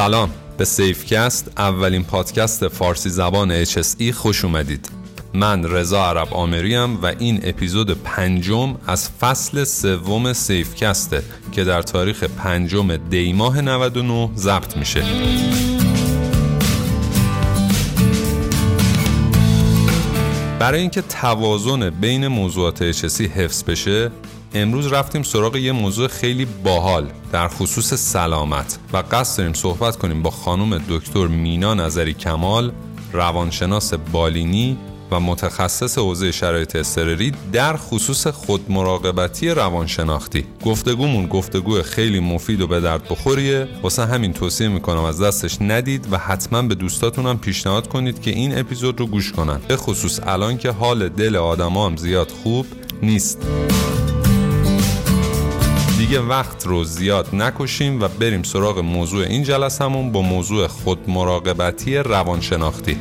سلام. به سیفکست اولین پادکست فارسی زبان HSE خوش اومدید. من رضا عرب آمریم و این اپیزود پنجم از فصل سوم سیفکسته که در تاریخ پنجم دیماه 99 ضبط میشه. برای اینکه توازن بین موضوعات HSE حفظ بشه امروز رفتیم سراغ یه موضوع خیلی باحال. در خصوص سلامت. و قصد داریم صحبت کنیم با خانم دکتر مینا نظری کمال روانشناس بالینی و متخصص حوزه شرایط استرری در خصوص خودمراقبتی روانشناختی. گفتگومون گفتگو خیلی مفید و به درد بخوریه. واسه همین توصیه می‌کنم از دستش ندید و حتما به دوستاتونم پیشنهاد کنید که این اپیزود رو گوش کنن. به خصوص الان که حال دل آدما هم زیاد خوب نیست. دیگه وقت رو زیاد نکشیم و بریم سراغ موضوع این جلسمون با موضوع خودمراقبتی روانشناختی.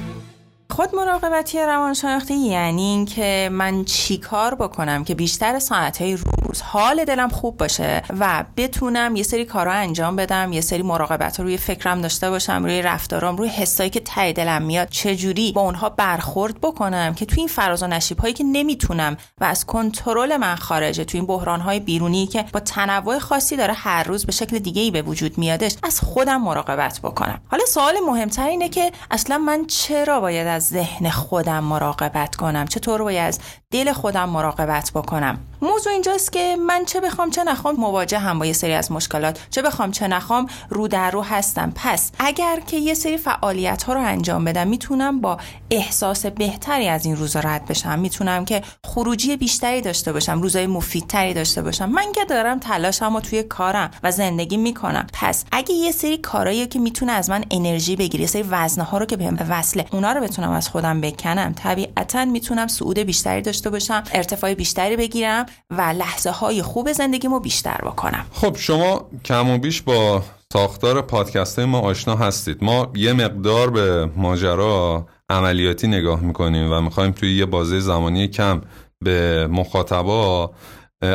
خود مراقبتی روانشناختی یعنی اینکه من چیکار بکنم که بیشتر ساعتهای روز حال دلم خوب باشه و بتونم یه سری کارا انجام بدم یه سری مراقبت روی فکرم داشته باشم روی رفتارام روی حسایی که ته دلم میاد چجوری با اونها برخورد بکنم که توی این فراز و نشیب هایی که نمی‌تونم و از کنترل من خارجه توی این بحران های بیرونی که با تنوع خاصی داره هر روز به شکل دیگه ای به وجود میادش از خودم مراقبت بکنم. حالا سوال مهمتر اینه که اصلا من چرا باید از ذهن خودم مراقبت کنم. چطور باید از دل خودم مراقبت بکنم. موضوع اینجاست که من چه بخوام چه نخوام مواجه هم با یه سری از مشکلات. چه بخوام چه نخوام رو در رو هستم. پس اگر که یه سری فعالیت ها رو انجام بدم می‌تونم با احساس بهتری از این روزا رد بشم. می‌تونم که خروجی بیشتری داشته باشم روزای مفیدتری داشته باشم. من که دارم تلاشم و توی کارم و زندگی می‌کنم. پس اگه یه سری کارایی که می‌تونه از من انرژی بگیره سری وزنه ها رو که بهم وصله اونا رو بتونم از خودم بکنم طبیعتا می‌تونم صعود بیشتری داشته باشم ارتفاع بیشتری بگیرم و لحظه های خوب زندگیمو بیشتر بکنم. خب شما کم و بیش با ساختار پادکست ما آشنا هستید. ما یه مقدار به ماجرا عملیاتی نگاه می‌کنیم و می‌خوایم توی یه بازه زمانی کم به مخاطبا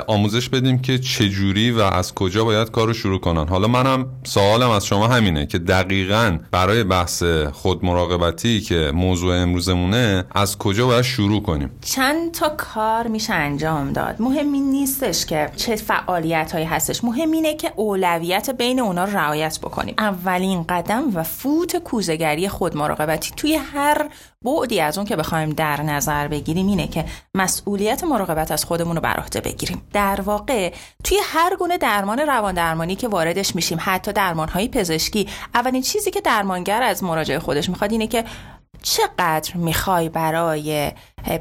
آموزش بدیم که چجوری و از کجا باید کار رو شروع کنن. حالا منم سوالم از شما همینه که دقیقا برای بحث خود مراقبتی که موضوع امروزمونه از کجا باید شروع کنیم؟ چند تا کار میشه انجام داد. مهم نیستش که چه فعالیت هایی هستش. مهم اینه که اولویت بین اونا رعایت بکنیم. اولین قدم و فوت کوزگری خود مراقبتی. توی هر بعدی از اون که بخوایم در نظر بگیریم اینه که مسئولیت مراقبت از خودمون رو بر عهده بگیریم. در واقع توی هر گونه درمان روان درمانی که واردش میشیم حتی درمان های پزشکی اولین چیزی که درمانگر از مراجع خودش می‌خواد اینه که چقدر می‌خوای برای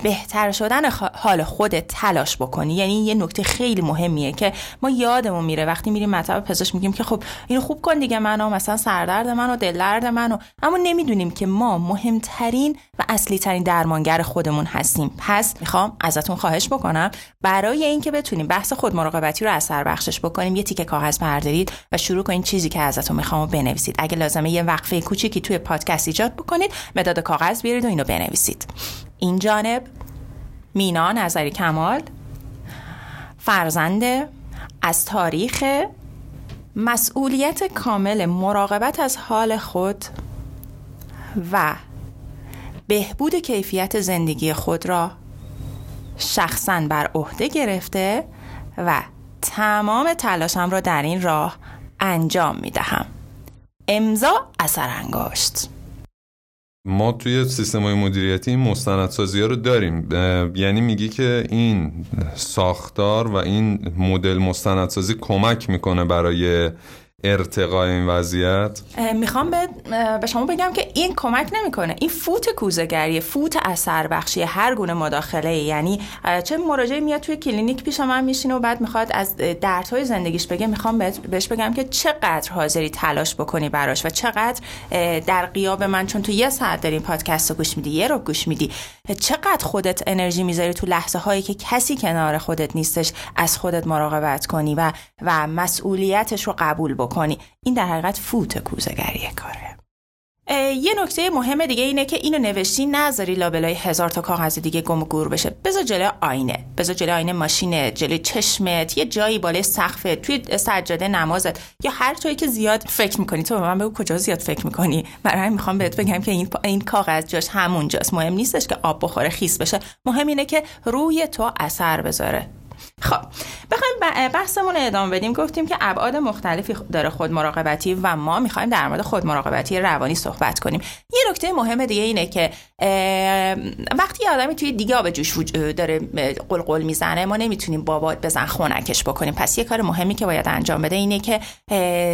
بهتر شدن حال خودت تلاش بکنی. یعنی یه نکته خیلی مهمیه که ما یادمون میره وقتی میریم مطب پزشک میگیم که خب اینو خوب کن دیگه منو مثلا سردرد منو دل درد منو. اما نمی‌دونیم که ما مهمترین و اصلی ترین درمانگر خودمون هستیم. پس می‌خوام ازتون خواهش بکنم برای اینکه بتونیم بحث خود مراقبتی رو اثر بخشش بکنیم یه تیکه کاغذ بردارید و شروع کنید چیزی که ازتون می‌خوام بنویسید. اگه لازمه یه وقفه کوچیکی توی پادکست ایجاد بکنید مداد کاغذ بیارید و اینو بنویسید. این جانب مینا نظری کمال فرزنده از تاریخ مسئولیت کامل مراقبت از حال خود و بهبود کیفیت زندگی خود را شخصا بر عهده گرفته و تمام تلاشم را در این راه انجام می دهم امضا اثر انگاشت. ما توی سیستم های مدیریتی این مستندسازی ها رو داریم. یعنی میگی که این ساختار و این مدل مستندسازی کمک می‌کنه برای ارتقای این وضعیت؟ می‌خوام به, به شما بگم که این کمک نمی‌کنه. این فوت کوزگری فوت اثر بخشی هر گونه مداخله یعنی چه مراجعه میاد توی کلینیک پیش من میشینه و بعد می‌خواد از دردهای زندگیش بگه. می‌خوام بهش بگم که چقدر حاضری تلاش بکنی براش و چقدر در قیاب من چون تو یه ساعت داری پادکست رو گوش میدی یه رو گوش میدی چقدر خودت انرژی می‌ذاری تو لحظه هایی که کسی کنار خودت نیستش از خودت مراقبت کنی و و مسئولیتش رو قبول بکنی. این در حقیقت فوت کوزگری کاره. یه نکته مهم دیگه اینه که اینو نوشتی نذاری لابلای هزار تا کاغذ دیگه گم و گور بشه. بذار جلوی آینه. بذار جلوی آینه ماشینه جلوی چشمت یه جایی بالای سقفت توی سجاده نمازت. یا هر توی که زیاد فکر می‌کنی. تو به من بگو کجا زیاد فکر می‌کنی. برای می‌خوام بهت بگم که این این کاغذ جاش همونجاست. مهم نیستش که آب بخوره خیس بشه. مهم اینه که روی تو اثر بذاره. خب بخوایم بحثمون ادامه بدیم. گفتیم که ابعاد مختلفی داره خود مراقبتی و ما می‌خوایم در مورد خود مراقبتی روانی صحبت کنیم. یه نکته مهم دیگه اینه که وقتی یه آدمی توی دیگه آب جوش داره قلقل می‌زنه ما نمی‌تونیم بابات بزن خونکش بکنیم. پس یه کار مهمی که باید انجام بده اینه که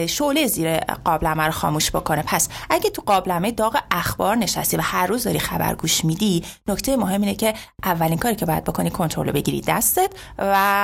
شعله زیر قابلمه رو خاموش بکنه. پس اگه تو قابلمه داغ اخبار نشستی و هر روز داری خبر گوش میدی نکته مهم اینه که اولین کاری که باید بکنی کنترل بگیری. دستت و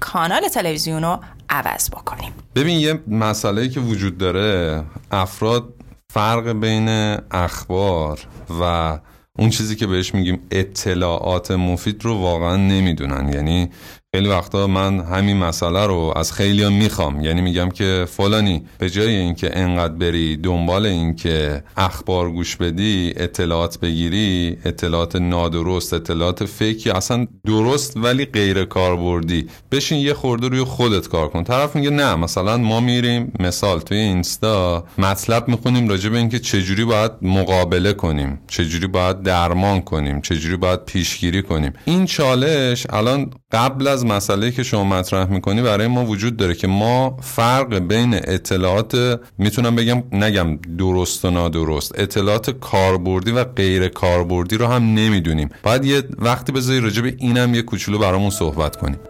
کانال تلویزیون رو عوض بکنیم. ببین یه مسئله که وجود داره افراد فرق بین اخبار و اون چیزی که بهش میگیم اطلاعات مفید رو واقعا نمی‌دونن. یعنی خیلی وقتا من همین مسئله رو از خیلی می‌خوام. یعنی میگم که فلانی به جای اینکه انقدر بری دنبال اینکه اخبار گوش بدی اطلاعات بگیری اطلاعات نادرست اطلاعات فیکی اصلا درست ولی غیر کاربردی. بشین یه خورده روی خودت کار کن. طرف میگه نه مثلا ما میریم مثال توی اینستا مطلب می‌خونیم راجع به اینکه چجوری باید مقابله کنیم چجوری باید درمان کنیم چجوری باید پیشگیری کنیم. این چالش الان قبل از مسئله که شما مطرح می‌کنی برای ما وجود داره که ما فرق بین اطلاعات می‌تونم بگم نگم درست و نادرست. اطلاعات کاربردی و غیر کاربردی رو هم نمی‌دونیم. باید یه وقتی بذاری راجع به اینم یه کوچولو برامون صحبت کنیم.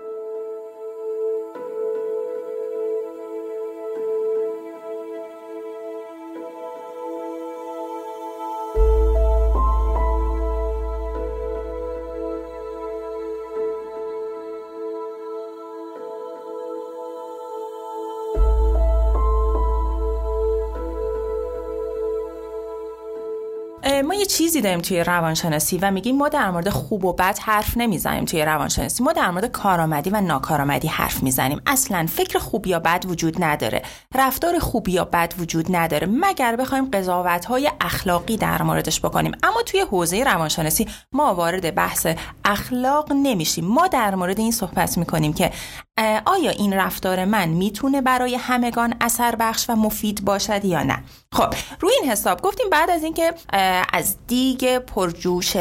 ما یه چیزی داریم توی روانشناسی و میگیم ما در مورد خوب و بد حرف نمی‌زنیم توی روانشناسی. ما در مورد کارآمدی و ناکارآمدی حرف می‌زنیم. اصلا فکر خوب یا بد وجود نداره. رفتار خوب یا بد وجود نداره. مگر بخوایم قضاوت های اخلاقی در موردش بکنیم. اما توی حوزه روانشناسی ما وارد بحث اخلاق نمیشیم. ما در مورد این صحبت می‌کنیم که آیا این رفتار من می‌تونه برای همگان اثر بخش و مفید باشد یا نه؟ خب روی این حساب گفتیم بعد از اینکه از دیگه پرجوش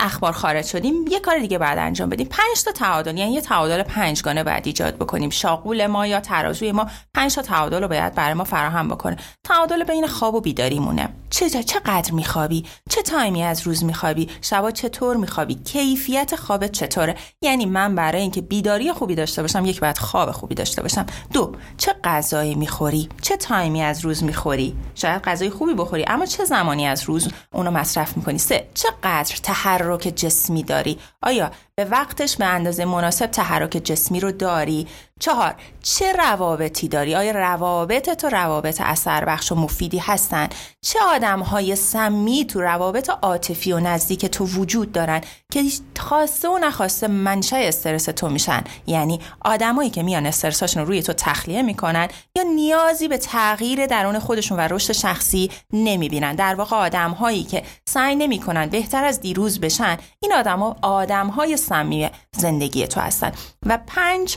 اخبار خارج شدیم. یه کار دیگه بعد انجام بدیم. پنج تا تعادل یعنی یه تعادل پنجگانه باید ایجاد بکنیم. شاغول ما یا ترازوی ما پنج تا تعادل رو باید برای ما فراهم بکنه. تعادل بین خواب و بیداریمونه. چه چقدر میخوابی؟ چه تایمی از روز میخوابی؟ شبا چطور میخوابی؟ کیفیت خوابت چطوره؟ یعنی من برای اینکه بیداری خوبی داشته باشم یک بعد خواب خوبی داشته باشم. دو چه غذایی می‌خوری؟ چه تایمی از روز می‌خوری؟ شاید غذای خوبی بخوری اما چه زمانی از روز اونو مصرف می‌کنی. سه چقدر تحرک جسمی داری؟ آیا به وقتش به اندازه مناسب تحرک جسمی رو داری؟ چهار چه روابطی داری؟ آیا روابط تو روابط اثر بخش و مفیدی هستن؟ چه آدم های سمی تو روابط عاطفی و نزدیک تو وجود دارن که خواسته و نخواسته منشأ استرس تو میشن؟ یعنی آدمایی که میان استرساشون رو روی تو تخلیه می‌کنن یا نیازی به تغییر درون خودشون و رشد شخصی نمی‌بینن؟ در واقع آدم هایی که سعی نمی‌کنن بهتر از دیروز بشن این آدم آدم های سمی زندگی تو هستن. و پنج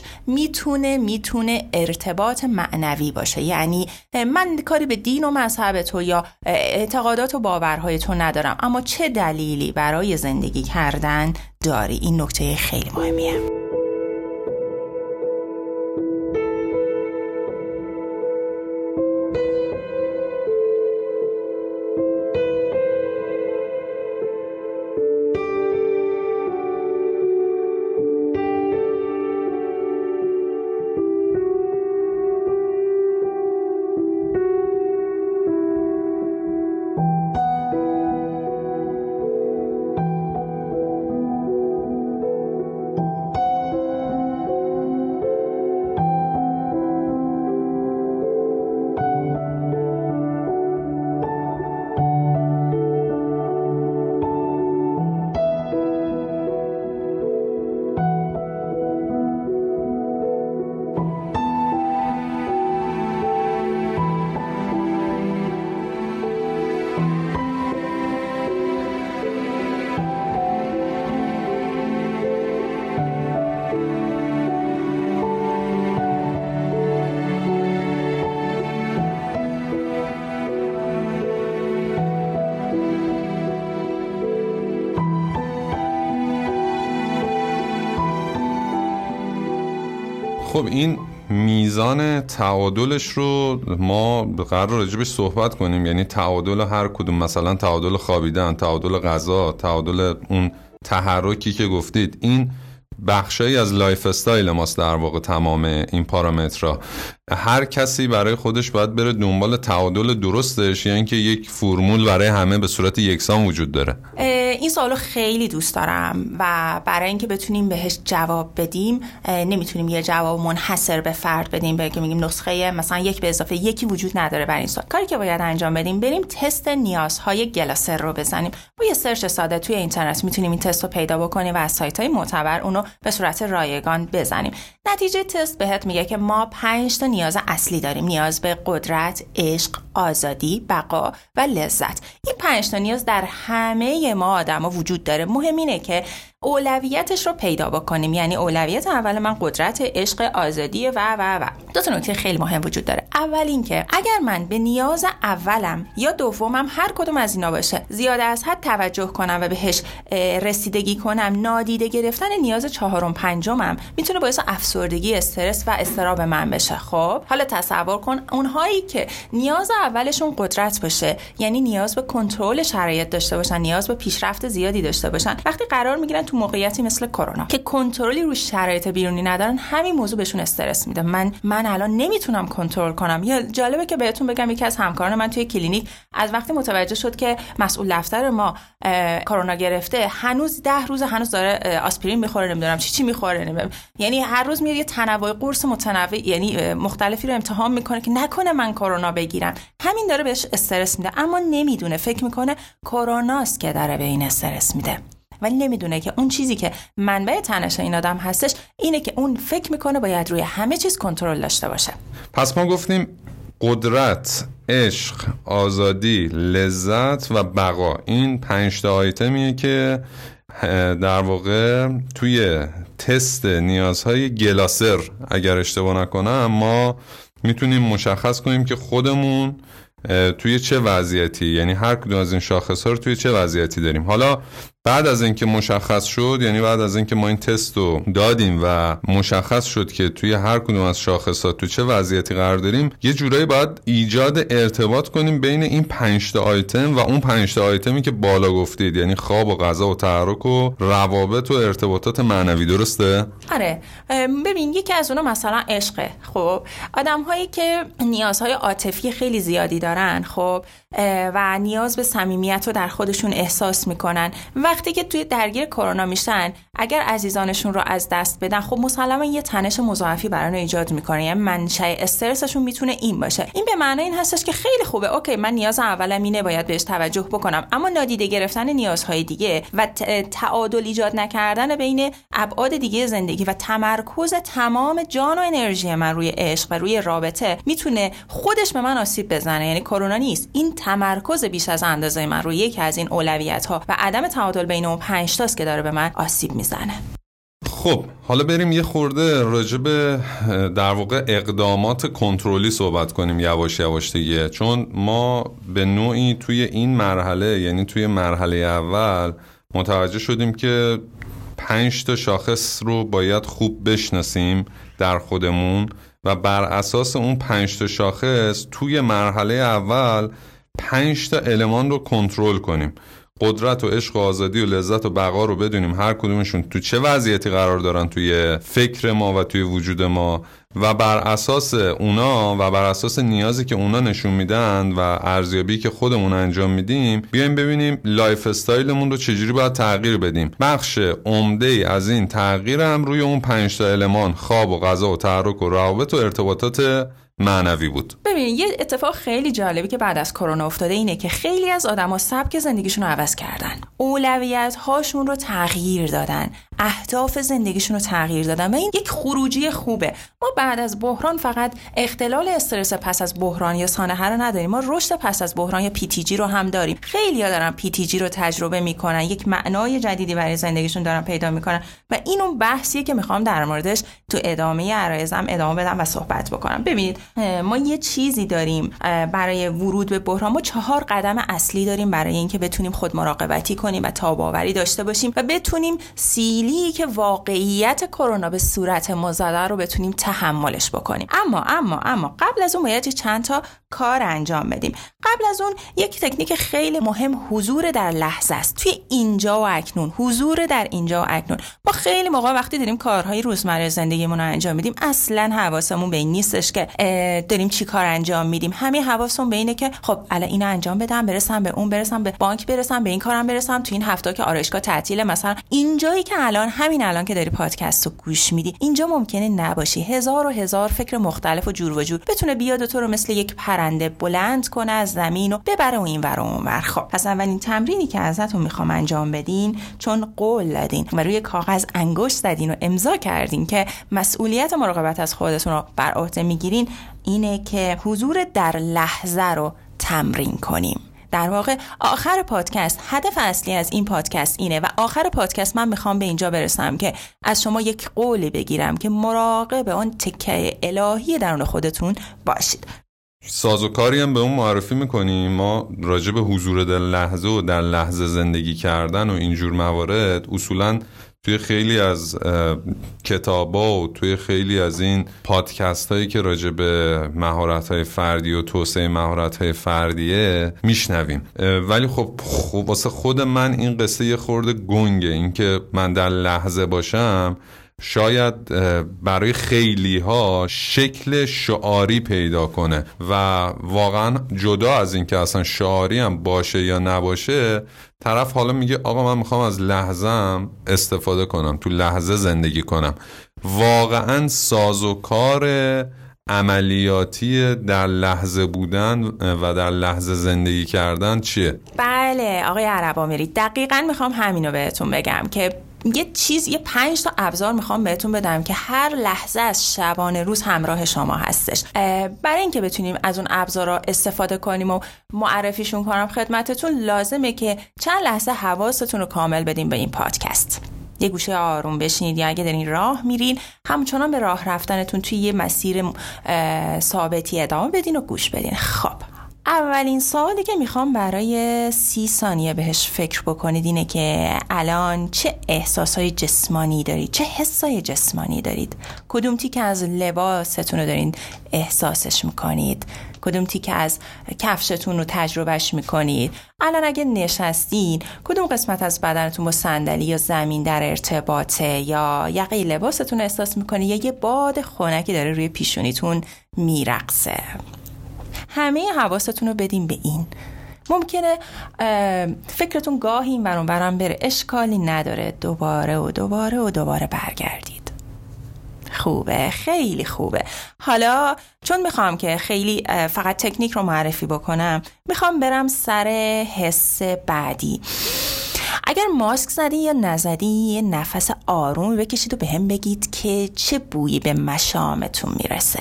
می‌تونه می‌تونه ارتباط معنوی باشه. یعنی من کاری به دین و مذهب تو یا اعتقادات و باورهای تو ندارم. اما چه دلیلی برای زندگی کردن داری؟ این نکته خیلی مهمیه. خب این میزان تعادلش رو ما قرار راجبش صحبت کنیم. یعنی تعادل هر کدوم مثلا تعادل خوابیدن تعادل غذا تعادل اون تحرکی که گفتید این بخشایی از lifestyle ماست در واقع تمام این پارامترها. هر کسی برای خودش باید بره دنبال تعادل درستش یعنی که یک فرمول برای همه به صورت یکسان وجود داره. این سوالو خیلی دوست دارم و برای اینکه بتونیم بهش جواب بدیم نمی‌تونیم یه جواب منحصر به فرد بدیم بگیم میگیم نسخه مثلا یک به اضافه یکی وجود نداره برای این سوال. کاری که باید انجام بدیم بریم تست نیازهای گلاسر رو بزنیم. با یه سرچ ساده توی اینترنت می‌تونیم این تست رو پیدا بکنیم و از سایت های معتبر اونو به صورت رایگان بزنیم. نتیجه تست بهت میگه که ما 5 تا نیاز اصلی داریم. نیاز به قدرت، عشق، آزادی، بقا و لذت. این 5 تا نیاز در همه ما آدما وجود داره. مهم اینه که اولویتش رو پیدا بکنیم. یعنی اولویت اول من قدرت عشق آزادی و و و. دو تا نکته خیلی مهم وجود داره. اول اینکه اگر من به نیاز اولم یا دومم هر کدوم از اینا باشه زیاده از حد توجه کنم و بهش رسیدگی کنم نادیده گرفتن نیاز چهارم پنجمم می‌تونه باعث افسردگی استرس و استراب من بشه. خب؟ حالا تصور کن اونهایی که نیاز اولشون قدرت باشه یعنی نیاز به کنترل شرایط داشته باشن نیاز به پیشرفت زیادی داشته باشن وقتی قرار می‌گیرن تو موقعیتی مثل کرونا که کنترلی رو شرایط بیرونی ندارن همین موضوع بهشون استرس میده. من من الان نمی‌تونم کنترل کنم. یا جالبه که بهتون بگم یکی از همکاران من توی کلینیک از وقتی متوجه شد که مسئول دفتر ما کرونا گرفته هنوز ده روز هنوز داره آسپرین می‌خوره نمی‌دونم چی چی می‌خوره نمی‌دونم. یعنی هر روز میاد یه تنوع قرص متنوع یعنی مختلفی رو امتحان می‌کنه که نکنه من کرونا بگیرم. همین داره بهش استرس میده اما نمی‌دونه فکر می‌کنه کروناست که داره به این استرس میده. ولی نمی‌دونه که اون چیزی که منبع تنش این آدم هستش اینه که اون فکر می‌کنه باید روی همه چیز کنترل داشته باشه. پس ما گفتیم قدرت عشق آزادی لذت و بقا. این پنج تا آیتمیه که در واقع توی تست نیازهای گلاسر اگر اشتباه نکنم ما می‌تونیم مشخص کنیم که خودمون توی چه وضعیتی یعنی هر کدوم از این شاخص ها رو توی چه وضعیتی داریم. حالا بعد از اینکه مشخص شد یعنی بعد از اینکه ما این تست رو دادیم و مشخص شد که توی هر کدوم از شاخصات تو چه وضعیتی قرار داریم یه جورایی باید ایجاد ارتباط کنیم بین این 5 تا آیتم و اون 5 تا آیتمی که بالا گفتید یعنی خواب و غذا و تحرک و روابط و ارتباطات معنوی درسته؟ آره. ببین یکی از اونها مثلا عشقه خب. آدم هایی که نیازهای عاطفی خیلی زیادی دارن خب و نیاز به صمیمیت رو در خودشون احساس می‌کنن وقتی که توی درگیر کرونا میشن اگر عزیزانشون رو از دست بدن خب مسلما یه تنش مضاعفی برای ایجاد می‌کنه. یعنی منشأ استرسشون می‌تونه این باشه. این به معنای این هستش که خیلی خوبه. اوکی من نیاز اولم اینه باید بهش توجه بکنم. اما نادیده گرفتن نیازهای دیگه و تعادل ایجاد نکردن بین ابعاد دیگه زندگی و تمرکز تمام جان و انرژی من روی عشق و روی رابطه می‌تونه خودش به من آسیب بزنه. یعنی کرونا نیست. این تمرکز بیش از اندازه من روی یکی از این اولویت ها و عدم تعادل بین اون پنج تاست که داره به من آسیب می‌زنه. خب حالا بریم یه خورده راجع به در واقع اقدامات کنترلی صحبت کنیم یواش یواش دیگه. چون ما به نوعی توی این مرحله یعنی توی مرحله اول متوجه شدیم که پنج تا شاخص رو باید خوب بشناسیم در خودمون و بر اساس اون پنج تا شاخص توی مرحله اول پنج تا المان رو کنترل کنیم. قدرت و عشق و آزادی و لذت و بقا رو بدونیم هر کدومشون تو چه وضعیتی قرار دارن توی فکر ما و توی وجود ما و بر اساس اونا و بر اساس نیازی که اونا نشون میدن و ارزیابی که خودمون انجام میدیم بیایم ببینیم lifestyle مون رو چجوری باید تغییر بدیم. بخش عمده از این تغییر هم روی اون پنج تا المان خواب و غذا و تحرک و روابط و ارتباطات معنوی بود. ببین یه اتفاق خیلی جالبی که بعد از کرونا افتاده اینه که خیلی از آدما سبک زندگیشون رو عوض کردن. اولویت هاشون رو تغییر دادن. اهداف زندگیشون رو تغییر دادن و این یک خروجی خوبه. ما بعد از بحران فقط اختلال استرس پس از بحران یا سانحه رو نداریم. ما رشد پس از بحران یا PTG رو هم داریم. خیلی ها دارن PTG رو تجربه می‌کنن یک معنای جدیدی برای زندگیشون دارن پیدا می‌کنن و این اون بحثیه که می‌خوام در موردش تو ادامه عرایضم ادامه بدم و صحبت بکنم. ببینید ما یه چیزی داریم برای ورود به بحران. ما چهار قدم اصلی داریم برای اینکه بتونیم خود مراقبتی کنیم و تاب‌آوری داشته باشیم و بتونیم سیلی که واقعیت کرونا به صورت ما زده رو بتونیم تحمل تحملش بکنیم. اما اما اما قبل از اون باید چند تا کار انجام بدیم. قبل از اون یک تکنیک خیلی مهم حضور در لحظه است. توی اینجا و اکنون حضور در اینجا و اکنون. ما خیلی موقع وقتی داریم کارهای روزمره زندگیمون رو انجام میدیم اصلا حواسمون به این نیستش که داریم چی کار انجام میدیم. همه حواسمون به اینه که خب الان اینو انجام بدم برسم به اون برسم به بانک برسم به این کارم برسم تو این هفته که آرایشگاه تعطیل مثلا اینجایی که الان همین الان که داری پادکست رو گوش میدی اینجا ممکنه نباشی. هزار و هزار فکر مختلف و جور و جور. بتونه بیاد تو رو مثل یک پرنده بلند کنه از زمین و ببره و این ور. اون خب پس اولین تمرینی که ازتون می‌خوام انجام بدین چون قول دادین و روی کاغذ انگشت زدین و امضا کردین که مسئولیت مراقبت از خودتون رو بر عهده می‌گیرین اینه که حضور در لحظه رو تمرین کنیم. در واقع آخر پادکست هدف اصلی از این پادکست اینه و آخر پادکست من می‌خوام به اینجا برسم که از شما یک قولی بگیرم که مراقب آن تکه الهی درون خودتون باشید. سازوکاری هم به اون معرفی می‌کنیم. ما راجع به حضور در لحظه و در لحظه زندگی کردن و اینجور موارد اصولا توی خیلی از کتابا و توی خیلی از این پادکست هایی که راجع به مهارت های فردی و توسعه مهارت های فردیه میشنویم. ولی خب, خب واسه خود من این قصه یه خورده گنگه. اینکه من در لحظه باشم شاید برای خیلی ها شکل شعاری پیدا کنه و واقعا جدا از اینکه اصلا شعاری هم باشه یا نباشه طرف حالا میگه آقا من می‌خوام از لحظم استفاده کنم تو لحظه زندگی کنم واقعا سازوکار عملیاتی در لحظه بودن و در لحظه زندگی کردن چیه؟ بله آقای عربا میرید دقیقا می‌خوام همینو بهتون بگم که یه چیز یه پنج تا ابزار می‌خوام بهتون بدم که هر لحظه از شبانه روز همراه شما هستش. برای اینکه بتونیم از اون ابزارا استفاده کنیم و معرفیشون کنم خدمتتون لازمه که چند لحظه حواستون رو کامل بدیم به این پادکست. یه گوشه آروم بشینید یا اگه دارین راه میرین همچنان به راه رفتنتون توی یه مسیر ثابتی ادامه بدین و گوش بدین. خب. اولین سوالی که می‌خوام برای سی ثانیه بهش فکر بکنید اینه که الان چه احساسهای جسمانی دارید؟ چه حسای جسمانی دارید؟ کدوم تیکه از لباستون رو دارین احساسش می‌کنید؟ کدوم تیکه از کفشتون رو تجربهش می‌کنید؟ الان اگه نشستین کدوم قسمت از بدنتون با صندلی یا زمین در ارتباطه؟ یا یقه لباستون احساس می‌کنید یا یه باد خونکی داره روی پیشونیتون میرقصه؟ همه حواستون رو بدین به این. ممکنه فکرتون گاهی این برون برم بره. اشکالی نداره. دوباره و دوباره و دوباره برگردید. خوبه. خیلی خوبه. حالا چون می‌خوام که خیلی فقط تکنیک رو معرفی بکنم می‌خوام برم سر حس بعدی. اگر ماسک زدی یا نزدی یه نفس آروم بکشید و به هم بگید که چه بویی به مشامتون می‌رسه.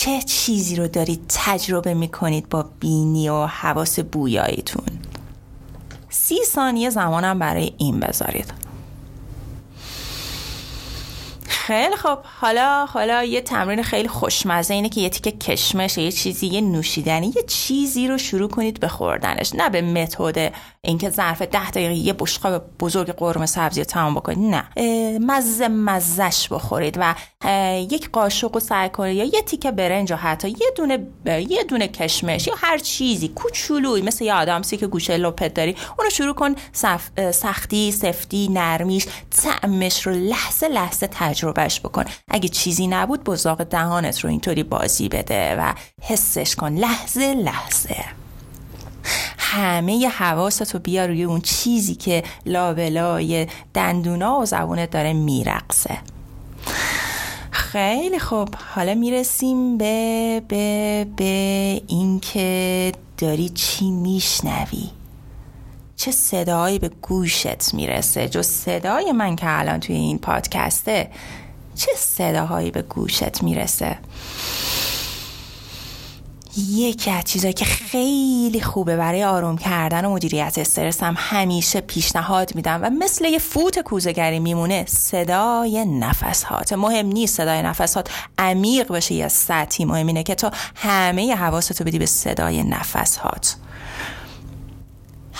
چه چیزی رو دارید تجربه می‌کنید با بینی و حواس بویاییتون؟ سی ثانیه زمانم برای این بذارید. خیلی خب حالا حالا یه تمرین خیلی خوشمزه اینه که یه تیکه کشمش یه چیزی یه نوشیدنی یه چیزی رو شروع کنید به خوردنش. نه به متد اینکه ظرف ده دقیقه یه بشقاب بزرگ قرمه سبزی رو تمام بکنید. نه. مزه مزش بخورید و یک قاشق رو سعی کنید یا یه تیکه برنج و حتی یه دونه یه دونه کشمش یا هر چیزی کوچولوی مثل یه آدمسی که گوشه لپت داری اونو شروع کن سختی سفتی نرمیش طعمش رو لحظه لحظه تجربهش بکن اگه چیزی نبود بزاق دهانت رو اینطوری بازی بده و حسش کن. لحظه لحظه. همه حواست رو بیا روی اون چیزی که لابلای دندونا و زبونت داره میرقصه. خیلی خوب. حالا می‌رسیم به به به اینکه داری چی میشنوی؟ چه صدایی به گوشت می‌رسه؟ جز صدای من که الان توی این پادکسته. چه صداهایی به گوشت می‌رسه؟ یکی از چیزایی که خیلی خوبه برای آروم کردن و مدیریت استرس هم همیشه پیشنهاد میدم و مثل یه فوت کوزگری میمونه صدای نفسهات. مهم نیست صدای نفسهات عمیق بشه یا سطحی مهم اینه که تو همه حواستو بدی به صدای نفسهات.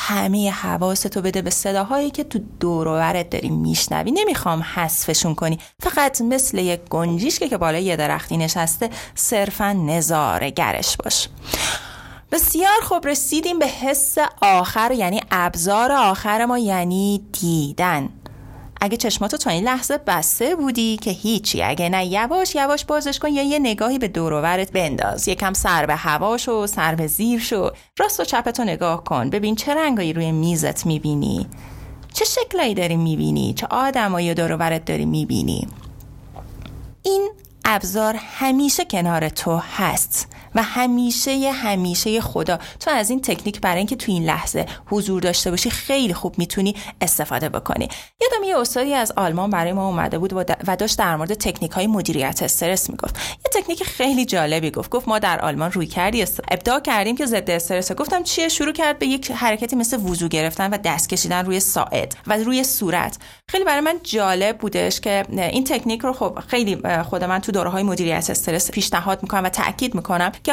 همه حواستو بده به صداهایی که تو دور داری میشنوی. نمی‌خوام حذفشون کنی. فقط مثل یک گنجیش که بالای یه درختی نشسته صرفا نظاره گرش باش. بسیار خوب رسیدیم به حس آخر یعنی ابزار آخر ما یعنی دیدن. اگه چشماتو تا این لحظه بسته بودی که هیچی اگه نه یواش یواش بازش کن یا یه نگاهی به دوروورت بنداز. یکم سر به هوا شو سر به زیر شو. راست و چپتو نگاه کن. ببین چه رنگایی روی میزت می‌بینی. چه شکلایی داری می‌بینی؟ چه آدمایی دوروورت داری می‌بینی؟ این ابزار همیشه کنار تو هست. و همیشه همیشه خدا. تو از این تکنیک برای اینکه تو این لحظه حضور داشته باشی خیلی خوب می‌تونی استفاده بکنی. یادم یه استادی از آلمان برای ما اومده بود و داشت در مورد تکنیک های مدیریت استرس می‌گفت. یه تکنیک خیلی جالبی گفت. گفت ما در آلمان روی کردی ابداع کردیم که ضد استرس. گفتم چیه؟ شروع کرد به یک حرکتی مثل وضو گرفتن و دست کشیدن روی ساعد و روی صورت. خیلی برای من جالب بودش که این تکنیک رو خب خیلی خود من تو دوره های مدیریت استرس پیشنهاد می‌کنم و تاکید می‌کنم که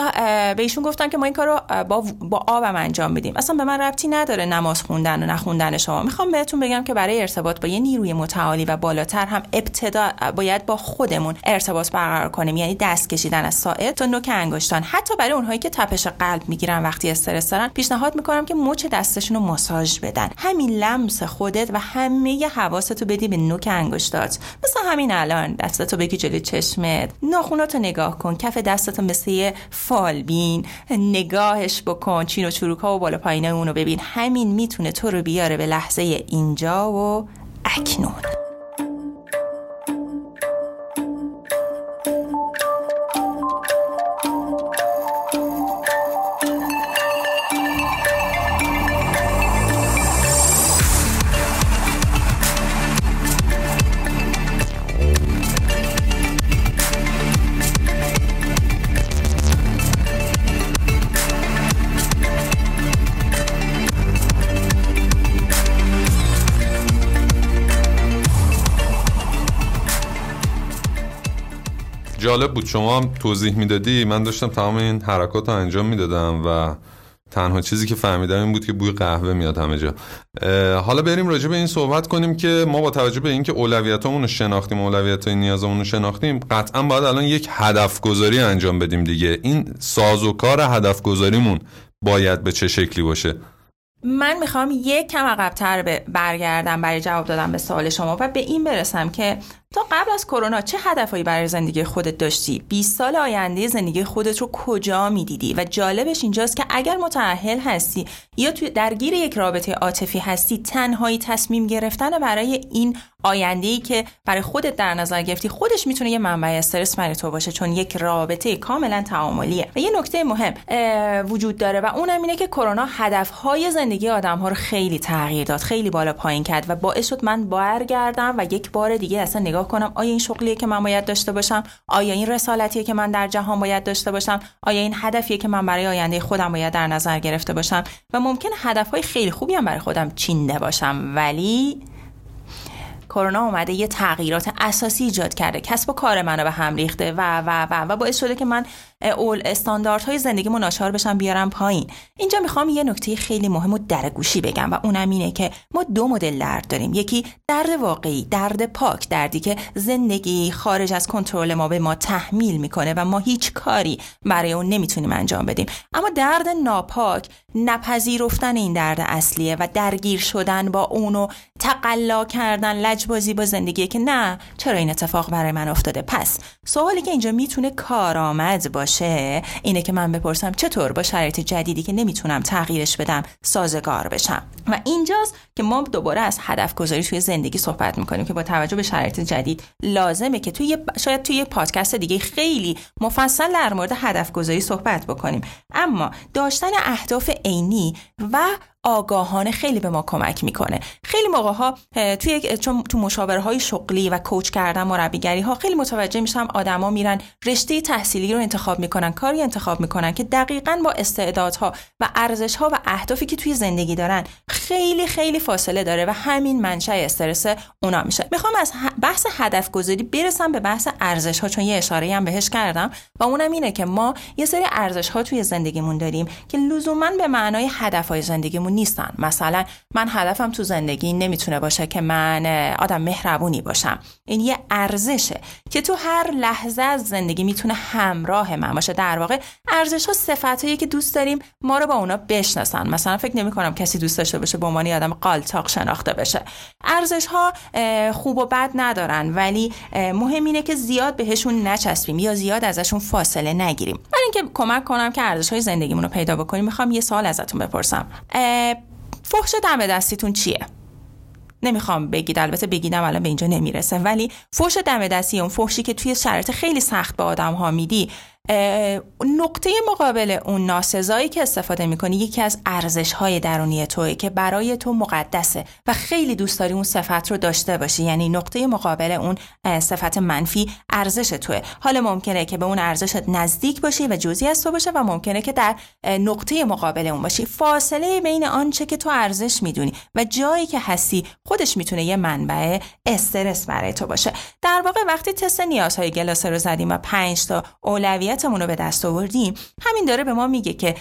به ایشون گفتن که ما این کارو با با آبم انجام میدیم. اصلا به من ربطی نداره نماز خوندن و نخوندن شما. می‌خوام بهتون بگم که برای ارتباط با یه نیروی متعالی و بالاتر هم ابتدا باید با خودمون ارتباط برقرار کنیم. یعنی دست کشیدن از ساعد تا نوک انگشتان. حتی برای اونهایی که تپش قلب می‌گیرن وقتی استرس دارن پیشنهاد می‌کنم که مچ دستشون رو ماساژ بدن. همین لمس خودت و همه حواستو بدی به نوک انگشتات. مثل همین الان دستتو بگی جلوی چشمت. ناخوناتو نگاه کن. کف دستتو مثل فالبین نگاهش بکن چین و چروک ها و بالا پایینه اونو ببین. همین می‌تونه تو رو بیاره به لحظه اینجا و اکنون. جالب بود. شما هم توضیح می‌دادی. من داشتم تمام این حرکات رو انجام می‌دادم و تنها چیزی که فهمیدم این بود که بوی قهوه میاد همه جا. حالا بریم راجع به این صحبت کنیم که ما با توجه به اینکه اولویتامون رو شناختیم اولویت های نیازمون رو شناختیم قطعا باید الان یک هدف گذاری انجام بدیم دیگه. این سازوکار هدف گذاریمون باید به چه شکلی باشه؟ من می‌خوام یک کم عقبتر برگردم برای جواب دادم به سوال شما و به این برسم که تا قبل از کرونا چه هدفهایی برای زندگی خودت داشتی؟ 20 سال آینده زندگی خودت رو کجا می‌دیدی؟ و جالبش اینجاست که اگر متأهل هستی یا تو درگیر یک رابطه عاطفی هستی تنهایی تصمیم گرفتن برای این آینده ای که برای خودت در نظر گرفتی خودش می‌تونه یه منبع استرس برای تو باشه چون یک رابطه کاملا تعاملیه. و یه نکته مهم وجود داره و اونم اینه که کرونا هدفهای زندگی آدم ها رو خیلی تغییر داد خیلی بالا پایین کرد و باعث شد من برگردم و یک بار دیگه اصلا نگاه کنم؟ آیا این شغلیه که من باید داشته باشم؟ آیا این رسالتیه که من در جهان باید داشته باشم؟ آیا این هدفیه که من برای آینده خودم باید در نظر گرفته باشم؟ و ممکن هدفهای خیلی خوبی هم برای خودم چینده باشم ولی کرونا اومده یه تغییرات اساسی ایجاد کرده. کسب و کار منو به هم ریخته و و و و باعث شده که من اول استانداردهای زندگیمو ناچار بشم بیارم پایین. اینجا می‌خوام یه نکته خیلی مهم و در گوشی بگم و اونم اینه که ما دو مدل درد داریم. یکی درد واقعی درد پاک دردی که زندگی خارج از کنترل ما به ما تحمیل می‌کنه و ما هیچ کاری برای اون نمی‌تونیم انجام بدیم. اما درد ناپاک نپذیرفتن این درد اصلیه و درگیر شدن با اونو تقلا کردن لجبازی با زندگی که نه چرا این اتفاق برای من افتاده؟ پس سوالی که اینجا می‌تونه کارآمد باشه اینه که من بپرسم چطور با شرایط جدیدی که نمی‌تونم تغییرش بدم سازگار بشم؟ و اینجاست که ما دوباره از هدف گذاری توی زندگی صحبت می‌کنیم که با توجه به شرایط جدید لازمه که توی شاید توی پادکست دیگه خیلی مفصل در مورد هدف گذاری صحبت بکنیم. اما داشتن اهداف عینی و آگاهانه خیلی به ما کمک می‌کنه. خیلی موقع ها توی چون تو مشاوره های شغلی و کوچ کردن مربیگری ها خیلی متوجه میشم آدما میرن رشته تحصیلی رو انتخاب می‌کنن کاری انتخاب می‌کنن که دقیقا با استعدادها و ارزش ها و اهدافی که توی زندگی دارن خیلی خیلی فاصله داره و همین منشأ استرس اونا میشه. می‌خوام از بحث هدف گذاری برسم به بحث ارزش ها چون یه اشاره هم بهش کردم و اونم اینه که ما یه سری ارزش ها توی زندگیمون داریم که لزوما به معنای هدف های زندگیمون نیستن. مثلا من هدفم تو زندگی نمی‌تونه باشه که من آدم مهربونی باشم. این یه ارزشه که تو هر لحظه از زندگی می‌تونه همراه من باشه. در واقع ارزش ها صفت که دوست داریم ما رو با اونا بشناسن. مثلا فکر نمی کنم کسی دوست داشته باشه به عنوان آدم قالتاق شناخته بشه. ارزش ها خوب و بد ندارن ولی مهم اینه که زیاد بهشون نچسبیم یا زیاد ازشون فاصله نگیریم. برای اینکه کمک کنم که ارزش های زندگیمون رو پیدا بکنیم می‌خوام یه سوال ازتون بپرسم. فحش دم دستیتون چیه؟ نمی‌خوام بگید البته بگیدم الان به اینجا نمی‌رسه ولی فوش دم دستی اون فحشی که توی شرایط خیلی سخت به آدم ها میدی نقطه مقابل اون ناسزایی که استفاده می‌کنی یکی از ارزش های درونی توی که برای تو مقدسه و خیلی دوست داری اون صفت رو داشته باشی. یعنی نقطه مقابل اون صفت منفی ارزش توه. حالا ممکنه که به اون ارزشت نزدیک باشی و جزئی از تو باشه و ممکنه که در نقطه مقابل اون باشی. فاصله بین آنچه که تو ارزش می‌دونی و جایی که هستی خودش می‌تونه یه منبع استرس برای تو باشه. در واقع وقتی تست نیازهای گلاسه رو زدیم و 5 تا اولویت رو به دست آوردیم همین داره به ما میگه که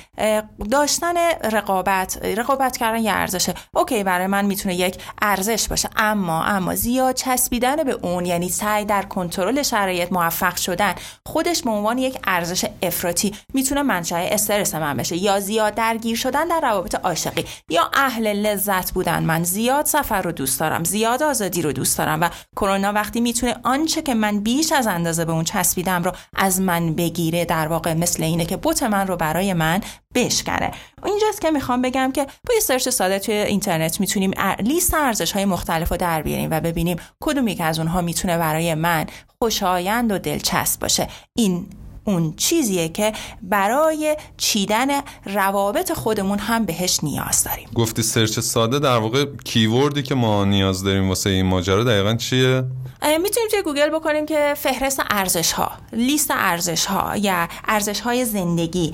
داشتن رقابت رقابت کردن یه ارزشه. اوکی برای من می‌تونه یک ارزش باشه اما اما زیاد چسبیدن به اون یعنی سعی در کنترل شرایط موفق شدن خودش به عنوان یک ارزش افراطی می‌تونه منشأ استرس من بشه یا زیاد درگیر شدن در روابط عاشقی یا اهل لذت بودن. من زیاد سفر رو دوست دارم زیاد آزادی رو دوست دارم و کرونا وقتی می‌تونه آنچه که من بیش از اندازه به اون چسبیدم رو از من بگیر در واقع مثل اینه که بوت من رو برای من بشکنه. اینجاست که می‌خوام بگم که با یه سرچ ساده توی اینترنت می‌تونیم لیست ارزش های مختلف رو در بیاریم و ببینیم کدومی که از اونها می‌تونه برای من خوشایند و دلچسب باشه. این اون چیزیه که برای چیدن روابط خودمون هم بهش نیاز داریم. گفتی search ساده در واقع keyword ی که ما نیاز داریم واسه این ماجرا دقیقا چیه؟ می‌تونیم توی گوگل بکنیم که فهرست ارزش ها لیست ارزش ها یا ارزش های زندگی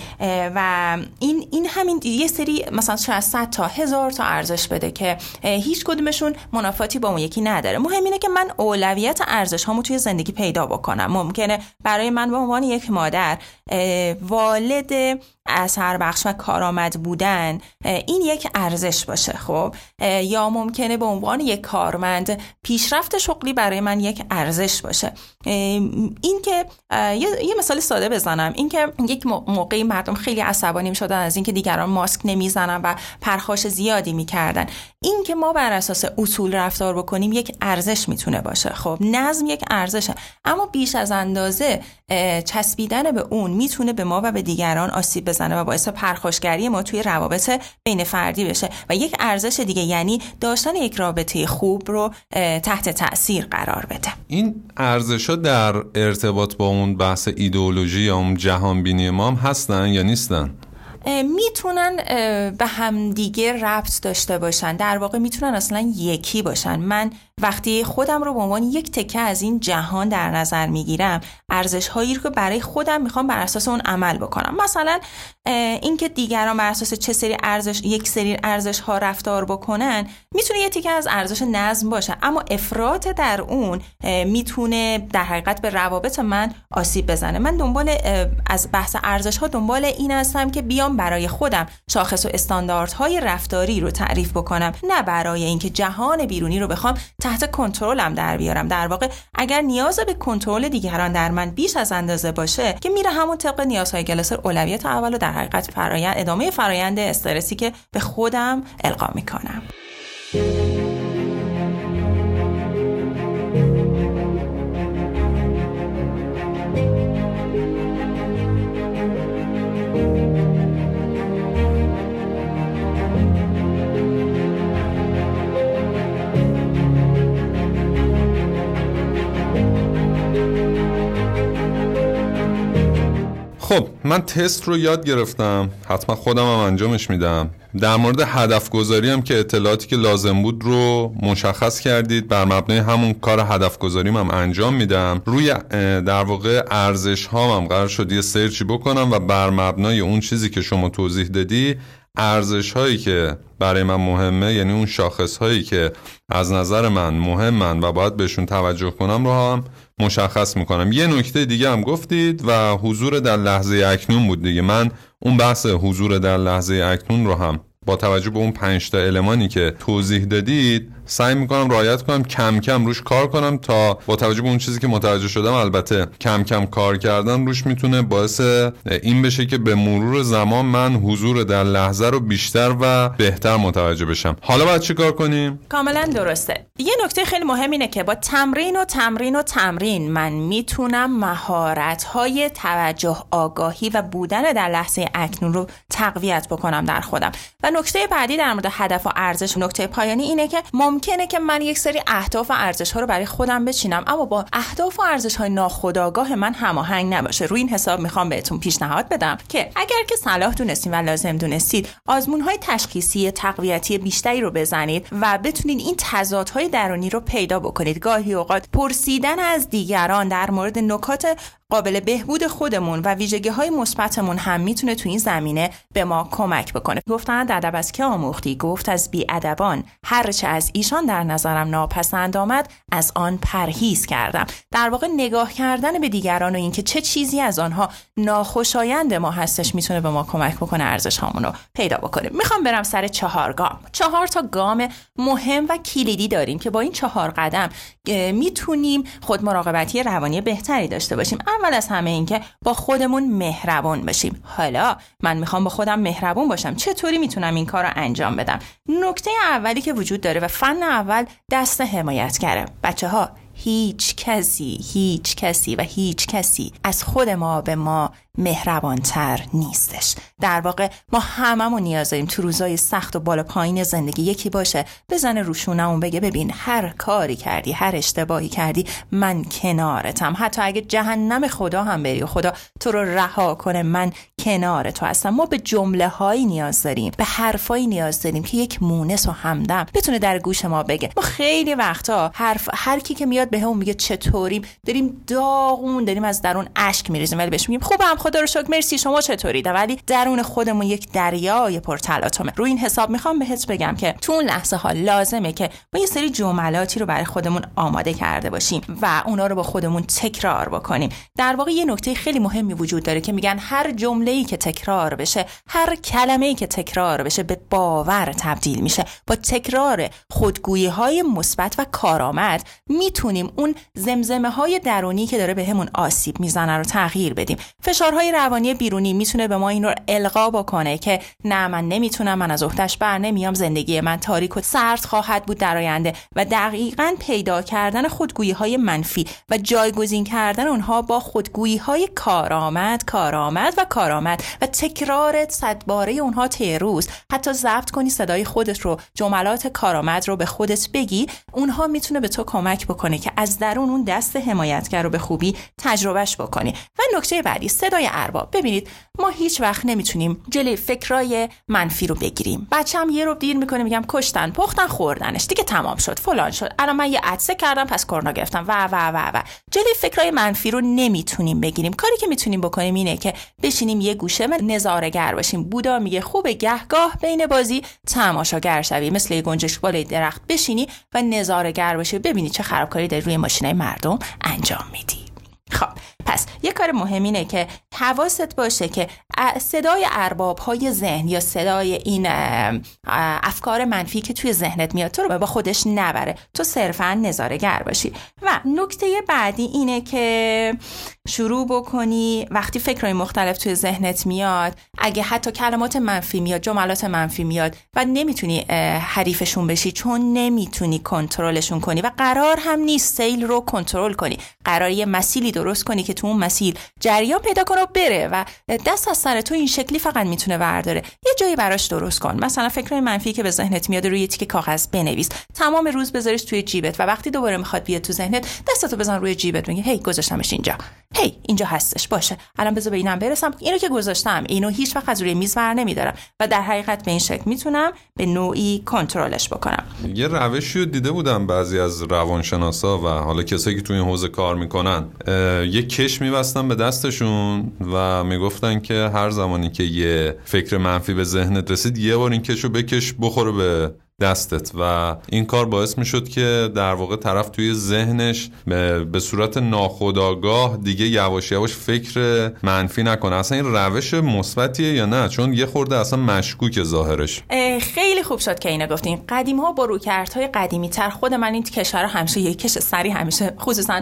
و این این همین یه سری مثلا شاید 100 تا هزار تا ارزش بده که هیچ کدومشون منافاتی با اون یکی نداره. مهم اینه که من اولویت ارزش هامو توی زندگی پیدا بکنم. ممکنه برای من به عنوان یک مادر والد اثر بخش و کارآمد بودن این یک ارزش باشه خب؟ یا ممکنه به عنوان یک کارمند پیشرفت شغلی برای من یک ارزش باشه. این که یه مثال ساده بزنم. این که یک موقعی مردم خیلی عصبانی شدن از اینکه دیگران ماسک نمی‌زنن و پرخاش زیادی می‌کردن. این که ما بر اساس اصول رفتار بکنیم یک ارزش می‌تونه باشه خب؟ نظم یک ارزشه. اما بیش از اندازه چسبیدن به اون می‌تونه به ما و به دیگران آسیب بزنه و باعث پرخاشگری ما توی روابط بین فردی بشه. و یک ارزش دیگه یعنی داشتن یک رابطه خوب رو تحت تاثیر قرار بده. این ارزش ها در ارتباط با اون بحث ایدئولوژی یا اون جهان بینی ما هم هستن یا نیستن؟ می‌تونن به همدیگه ربط داشته باشن. در واقع می‌تونن اصلا یکی باشن. من وقتی خودم رو به عنوان یک تکه از این جهان در نظر می‌گیرم ارزش هایی رو که برای خودم می‌خوام بر اساس اون عمل بکنم. مثلا اینکه دیگران بر اساس چه سری ارزش یک سری ارزش ها رفتار بکنن می‌تونه یه تیکه از ارزش نظم باشه. اما افراط در اون می‌تونه در حقیقت به روابط من آسیب بزنه. من دنبال از بحث ارزش ها دنبال این هستم که بیام برای خودم شاخص و استانداردهای رفتاری رو تعریف بکنم نه برای اینکه جهان بیرونی رو بخوام تحت کنترلم در بیارم. در واقع اگر نیاز به کنترل دیگران در من بیش از اندازه باشه که میره همون طبق نیازهای گلاسر اولویت اول و در حقیقت فرایند ادامه فرایند استرسی که به خودم القا می‌کنم. خب من تست رو یاد گرفتم. حتما خودم هم انجامش میدم. در مورد هدف گذاری هم که اطلاعاتی که لازم بود رو مشخص کردید. بر مبنای همون کار هدف گذاریم هم انجام میدم. روی در واقع ارزش ها هم قرار شد یه سرچی بکنم و بر مبنای اون چیزی که شما توضیح دادی ارزش هایی که برای من مهمه یعنی اون شاخص هایی که از نظر من مهمن و باید بهشون توجه کنم رو هم مشخص می‌کنم. یه نکته دیگه هم گفتید و حضور در لحظه اکنون بود دیگه. من اون بحث حضور در لحظه اکنون رو هم با توجه به اون پنج تا المانی که توضیح دادید سعی می‌کنم رعایت کنم کم کم روش کار کنم تا با توجه به اون چیزی که متوجه شدم البته کم کم کار کردن روش می‌تونه باعث این بشه که به مرور زمان من حضور در لحظه رو بیشتر و بهتر متوجه بشم. حالا باید چی کار کنیم؟ کاملا درسته. یه نکته خیلی مهم اینه که با تمرین و تمرین و تمرین من می‌تونم مهارت های توجه آگاهی و بودن در لحظه اکنون رو تقویت بکنم در خودم. و نکته بعدی در مورد هدف و ارزش نکته پایانی اینه که ممکنه که من یک سری اهداف و ارزش ها رو برای خودم بچینم اما با اهداف و ارزش های ناخودآگاه من هماهنگ نباشه. روی این حساب می‌خوام بهتون پیشنهاد بدم که اگر که صلاح دونستین و لازم دونستید آزمون های تشخیصی تقویتی بیشتری رو بزنید و بتونید این تضادهای درونی رو پیدا بکنید. گاهی اوقات پرسیدن از دیگران در مورد نکات قابل بهبود خودمون و ویژگی های مثبتمون هم می‌تونه تو این زمینه به ما کمک بکنه. گفتن ادب از که آموختی گفت از ادبان هرچه از ایشان در نظرم ناپسند آمد از آن پرهیز کردم. در واقع نگاه کردن به دیگران و اینکه چه چیزی از آنها ناخوشایند ما هستش می‌تونه به ما کمک بکنه ارزش رو پیدا بکنه. می‌خوام برم سر چهار گام. چهار تا گام مهم و کلیدی داریم که با این چهار قدم می‌تونیم خود مراقبتی روانی بهتری داشته باشیم. اول از همه این که با خودمون مهربان باشیم حالا من می‌خوام با خودم مهربون باشم. چطوری می‌تونم این کار رو انجام بدم؟ نکته اولی که وجود داره و فن اول دست حمایتگره. بچه ها هیچ کسی هیچ کسی و هیچ کسی از خود ما به ما مهربانتر نیستش. در واقع ما هممون نیاز داریم تو روزای سخت و بالا پایین زندگی یکی باشه. بزنه روشونمون بگه ببین هر کاری کردی هر اشتباهی کردی من کنارتم. حتی اگه جهنم خدا هم بری و خدا تو رو رها کنه من کنار تو هستم. ما به جمله هایی نیاز داریم به حرفایی نیاز داریم که یک مونس و همدم بتونه در گوش ما بگه. ما خیلی وقتا حرف هر کی که میاد به میگه چطوریم داریم داغون داریم از درون اشک میریزیم ولی بهش میگیم خوبم خدا رو شکر. مرسی شما چطورید ولی درون خودمون یک دریای پرتلاطمه روی این حساب می‌خوام بهت بگم که تو اون لحظه ها لازمه که ما یه سری جملاتی رو برای خودمون آماده کرده باشیم و اونا رو با خودمون تکرار بکنیم. در واقع یه نکته خیلی مهمی وجود داره که میگن هر جمله که تکرار بشه هر کلمه ای که تکرار بشه به باور تبدیل میشه. با تکرار خودگویی های مثبت و کارآمد می‌تونیم اون زمزمه های درونی که داره بهمون به آسیب می‌زنه رو تغییر بدیم. فشارهای روانی بیرونی می‌تونه به ما این رو القا بکنه که نه من نمی‌تونم من از اختش بر نمیام زندگی من تاریک و سرد خواهد بود در آینده و دقیقا پیدا کردن خودگویی های منفی و جایگزین کردن اونها با خودگویی های کارآمد کارآمد و کارآمد و تکرار صدباره اونها طی روز حتی ضبط کنی صدای خودت رو جملات کارآمد رو به خودت بگی اونها می‌تونه به تو کمک بکنه که از درون اون دست حمایتگر رو به خوبی تجربهش بکنی. و نکته بعدی صدای ارباب. ببینید ما هیچ وقت نمی‌تونیم جلوی فکرای منفی رو بگیریم. بچه‌م یه رو دیر می‌کنه میگم کشتن پختن خوردنش. دیگه تمام شد فلان شد. الان من یه عدسه کردم پس کرونا گرفتم. و و و و. جلوی فکرای منفی رو نمی‌تونیم بگیریم. کاری که می‌تونیم بکنیم اینه که بشینیم یه گوشه نظاره‌گر باشیم. بودا میگه خوب گهگاه بین بازی تماشاگر شوی. مثل یه گنجش بالای درخت بشینی و نظاره‌گر باشی. ببینی چه خرابکاری داری روی ماشینای مردم انجام میدی. خب پس یه کار مهم اینه که حواست باشه که صدای ارباب های ذهن یا صدای این افکار منفی که توی ذهنت میاد تو رو با خودش نبره. تو صرفا نظارگر باشی. و نکته بعدی اینه که شروع بکنی. وقتی فکرهای مختلف توی ذهنت میاد اگه حتی کلمات منفی میاد جملات منفی میاد و نمی‌تونی حریفشون بشی چون نمی‌تونی کنترلشون کنی. و قرار هم نیست سیل رو کنترل کنی. قرار یه مسیلی درست کنی که تو اون مسیر جریان پیدا کنه و بره و دست از سر تو این شکلی فقط می‌تونه ورداره یه جایی براش درست کن. مثلا فکرهای منفی که به ذهنت میاد روی تیکه کاغذ بنویس. تمام روز بذارش توی جیبت و وقتی دوباره می‌خواد بیاد تو ذهنت دستتو بزن روی جیبت. میگه هی گذاشتمش اینجا. هی اینجا هستش. باشه. الان بذار به اینم برسم. اینو که گذاشتم اینو هیچ وقت از روی میز ور نمیدارم و در حقیقت به این شکل می‌تونم به نوعی کنترلش بکنم. یه روشی رو دیده بودم بعضی از روانشناسا و حالا کسایی که توی این حوزه کار می‌کنن. یه کش میبستن به دستشون و می‌گفتن که هر زمانی که یه فکر منفی به ذهنت رسید یه بار این کشو بکش بخوره به دستت و این کار باعث می‌شد که در واقع طرف توی ذهنش به صورت ناخودآگاه دیگه یواش یواش فکر منفی نکنه. اصلا این روش مثبتیه یا نه؟ چون یه خورده اصلا مشکوک ظاهرش. خیلی خوب شد که اینو گفتین. قدیم ها با روکردهای قدیمی تر خود من این کشور همیشه یک کش سری همیشه خصوصا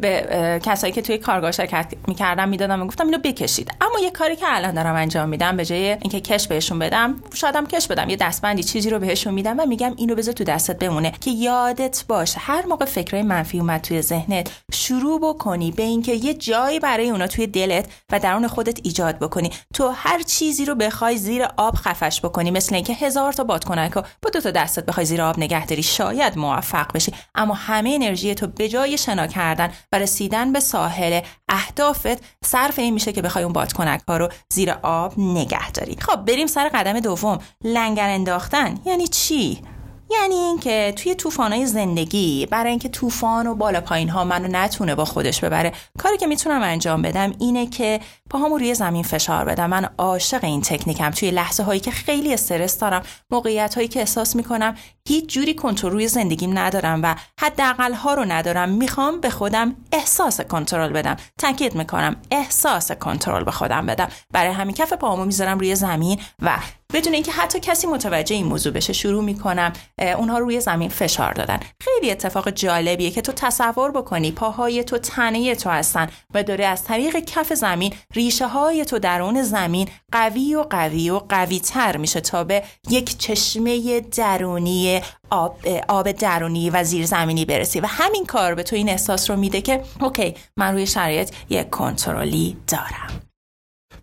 به کسایی که توی کارگاه شرکت می‌کردم می‌دادم و گفتم اینو بکشید. اما یه کاری که الان دارم انجام میدم به جای اینکه کش بهشون بدم شادم کش بدم یه دستبندی چیزی رو بهشون میدم و میگم اینو بذار تو دستت بمونه. که یادت باشه هر موقع فکرای منفی اومد توی ذهنت شروع بکنی به اینکه یه جایی برای اونا توی دلت و درون خودت ایجاد بکنی. تو هر چیزی رو بخوای زیر آب خفش بکنی مثل اینکه هزار تا بادکنک با دو تا دستت بخوای زیر آب نگه داری شاید موفق بشی. اما همه انرژی تو به جای شنا کردن و رسیدن به ساحل اهدافت صرف این میشه که بخوای اون بادکنک ها رو زیر آب نگه داری. خب بریم سر قدم دوم. لنگر انداختن یعنی چی؟ یعنی اینکه توی طوفانای زندگی برای اینکه طوفان و بالا پایین ها منو نتونه با خودش ببره کاری که می‌تونم انجام بدم اینه که پاهامو روی زمین فشار بدم. من عاشق این تکنیکم. توی لحظه هایی که خیلی استرس دارم موقعیت هایی که احساس می‌کنم هیچ جوری کنترل روی زندگیم ندارم و حداقل ها رو ندارم. می‌خوام به خودم احساس کنترل بدم. تاکید می‌کنم احساس کنترل به خودم بدم. برای همین کف پاهامو می‌ذارم روی زمین و بدون اینکه حتی کسی متوجه این موضوع بشه شروع می‌کنم اونها روی زمین فشار دادن. خیلی اتفاق جالبیه که تو تصور بکنی پاهای تو تنه تو هستن و داره از طریق کف زمین ریشه های تو درون زمین قوی و قوی و قوی تر میشه تا به یک چشمه درونی آب, آب درونی و زیرزمینی برسی. و همین کار به تو این احساس رو میده که اوکی من روی شرایط یک کنترلی دارم.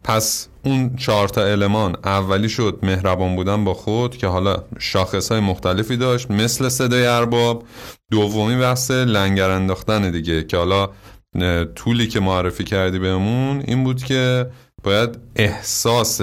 پس اون چهار تا المان اولی شد مهربان بودن با خود که حالا شاخص های مختلفی داشت مثل صدای ارباب. دومی بحث لنگر انداختن دیگه که حالا طولی که معرفی کردی بهمون این بود که باید احساس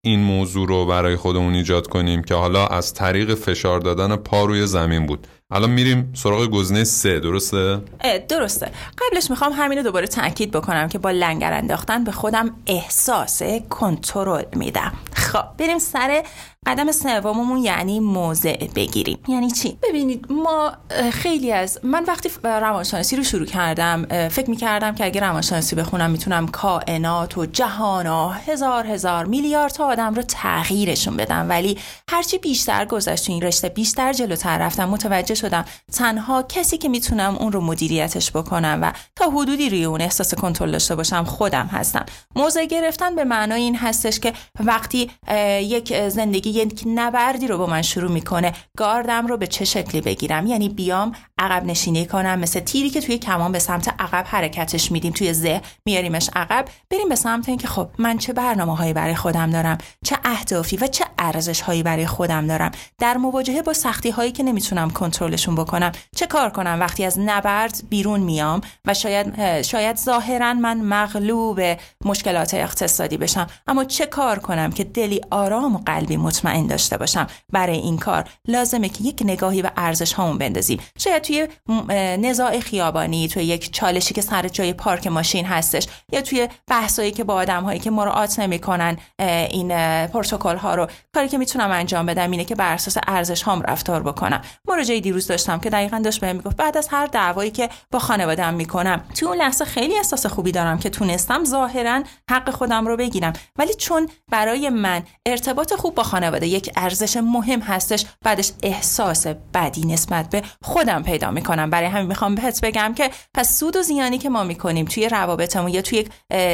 این موضوع رو برای خودمون ایجاد کنیم که حالا از طریق فشار دادن پا روی زمین بود. الان میریم سراغ گزینه سه درسته؟ درسته. قبلش می‌خوام همین رو دوباره تاکید بکنم که با لنگر انداختن به خودم احساس کنترل میدم. خب بریم سر قدم سوممون یعنی موضع بگیریم. یعنی چی؟ ببینید ما خیلی از من وقتی روانشناسی رو شروع کردم فکر می‌کردم که اگه روانشناسی بخونم می‌تونم کائنات و جهانا هزار هزار میلیارد تا آدم رو تغییرشون بدم. ولی هرچی بیشتر گذشت این رشته بیشتر جلوتر رفتم متوجه شدم. تنها کسی که می‌تونم اون رو مدیریتش بکنم و تا حدودی روی اون احساس کنترل داشته باشم خودم هستم. موضع گرفتن به معنای این هستش که وقتی یک زندگی یک نبردی رو با من شروع می‌کنه گاردم رو به چه شکلی بگیرم؟ یعنی بیام عقب نشینی کنم مثل تیری که توی کمان به سمت عقب حرکتش میدیم توی زه میاریمش عقب بریم به سمت اینکه خب من چه برنامه هایی برای خودم دارم چه اهدافی و چه ارزش هایی برای خودم دارم. در مواجهه با سختی هایی که نمی‌تونم کنترلشون بکنم. چه کار کنم؟ وقتی از نبرد بیرون میام و شاید شاید ظاهرا من مغلوب مشکلات اقتصادی بشم. اما چه کار کنم که دلی آرام و قلبی مطمئن داشته باشم؟ برای این کار لازمه که یک نگاهی و ارزش هامون بندازیم. شاید توی نزاع خیابانی توی یک چالشی که سر جای پارک ماشین هستش یا توی بحثایی که با آدم هایی که مراعات نمی‌کنن این پروتکل ها رو. کاری که می‌تونم انجام بدم اینه که بر اساس ارزش هام رفتار بکنم. مراجعه دیروز داشتم که دقیقا داشت بهم می‌گفت بعد از هر دعوایی که با خانواده‌ام می‌کنم. تو اون لحظه خیلی احساس خوبی دارم که تونستم ظاهرا حق خودم رو بگیرم. ولی چون برای من ارتباط خوب با خانواده یک ارزش مهم هستش بعدش احساس بدی نسبت به خودم پیدا می‌کنم. برای همین می‌خوام بهت بگم که پس سود و زیانی که ما می‌کنیم توی روابطمون یا توی یک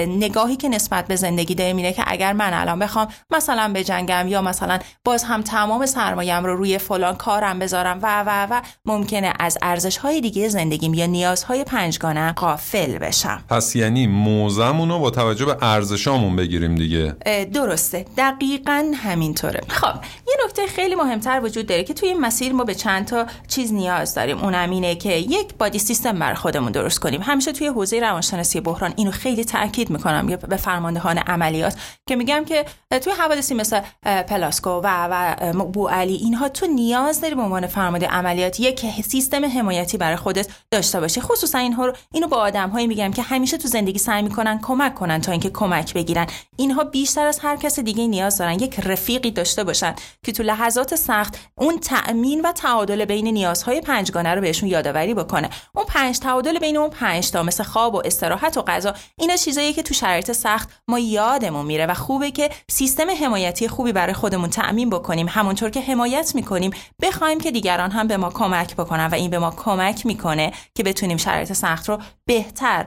نگاهی که نسبت به زندگی داریم اینه که اگر من الان بخوام مثلا به جنگم یا مثلا باز هم تمام سرمایم رو روی فلان کارم بذارم و و و ممکنه از ارزش های دیگه زندگیم یا نیازهای پنجگانه قافل بشم. پس یعنی موزمون رو با توجه به ارزشامون بگیریم دیگه. درسته. دقیقا همینطوره. خب یه نکته خیلی مهمتر وجود داره که توی این مسیر ما به چند تا چیز نیاز داریم. اونم اینه که یک بادی سیستم بر خودمون درست کنیم. همیشه توی حوزه روانشناسی بحران اینو خیلی تاکید می‌کنم به فرماندهان عملیات که میگم که توی حوادثی مثل پلاسکو و و بو علی اینها تو نیاز داری به عنوان فرمانده عملیات حمایت یک سیستم حمایتی برای خودت داشته باشی خصوصا اینها رو اینو با آدمهایی میگم که همیشه تو زندگی سعی می‌کنن کمک کنن تا اینکه کمک بگیرن. اینها بیشتر از هر کس دیگه نیاز دارن یک رفیقی داشته باشن که تو لحظات سخت اون تأمین و تعادل بین نیازهای پنجگانه رو بهشون یادآوری بکنه. اون پنج تعادل بین اون پنج تا مثل خواب و استراحت و غذا اینا چیزایی که تو شرایط سخت ما یادمون میره و خوبه که سیستم حمایتی خوبی برای خودمون تأمین بکنیم. همونطور که حمایت می‌کنیم بخوایم که دیگران هم به ما کمک بکنن و این به ما کمک می‌کنه که بتونیم شرایط سخت رو بهتر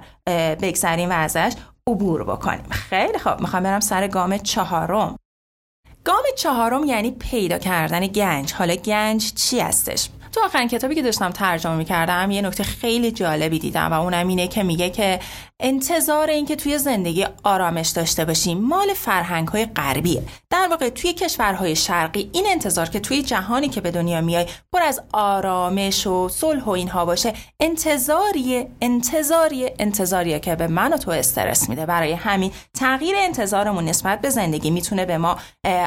بگذریم و ازش عبور بکنیم. خیلی خوب. می‌خوام برم سر گام چهارم. گام چهارم یعنی پیدا کردن گنج. حالا گنج چی هستش؟ تو آخرین کتابی که داشتم ترجمه می‌کردم یه نکته خیلی جالبی دیدم و اونم اینه که میگه که انتظار اینکه توی زندگی آرامش داشته باشیم مال فرهنگ های غربیه. در واقع توی کشورهای شرقی این انتظار که توی جهانی که به دنیا میای پر از آرامش و صلح و اینها باشه انتظاریه انتظاریه انتظاریه که به من و تو استرس میده. برای همین تغییر انتظارمون نسبت به زندگی می‌تونه به ما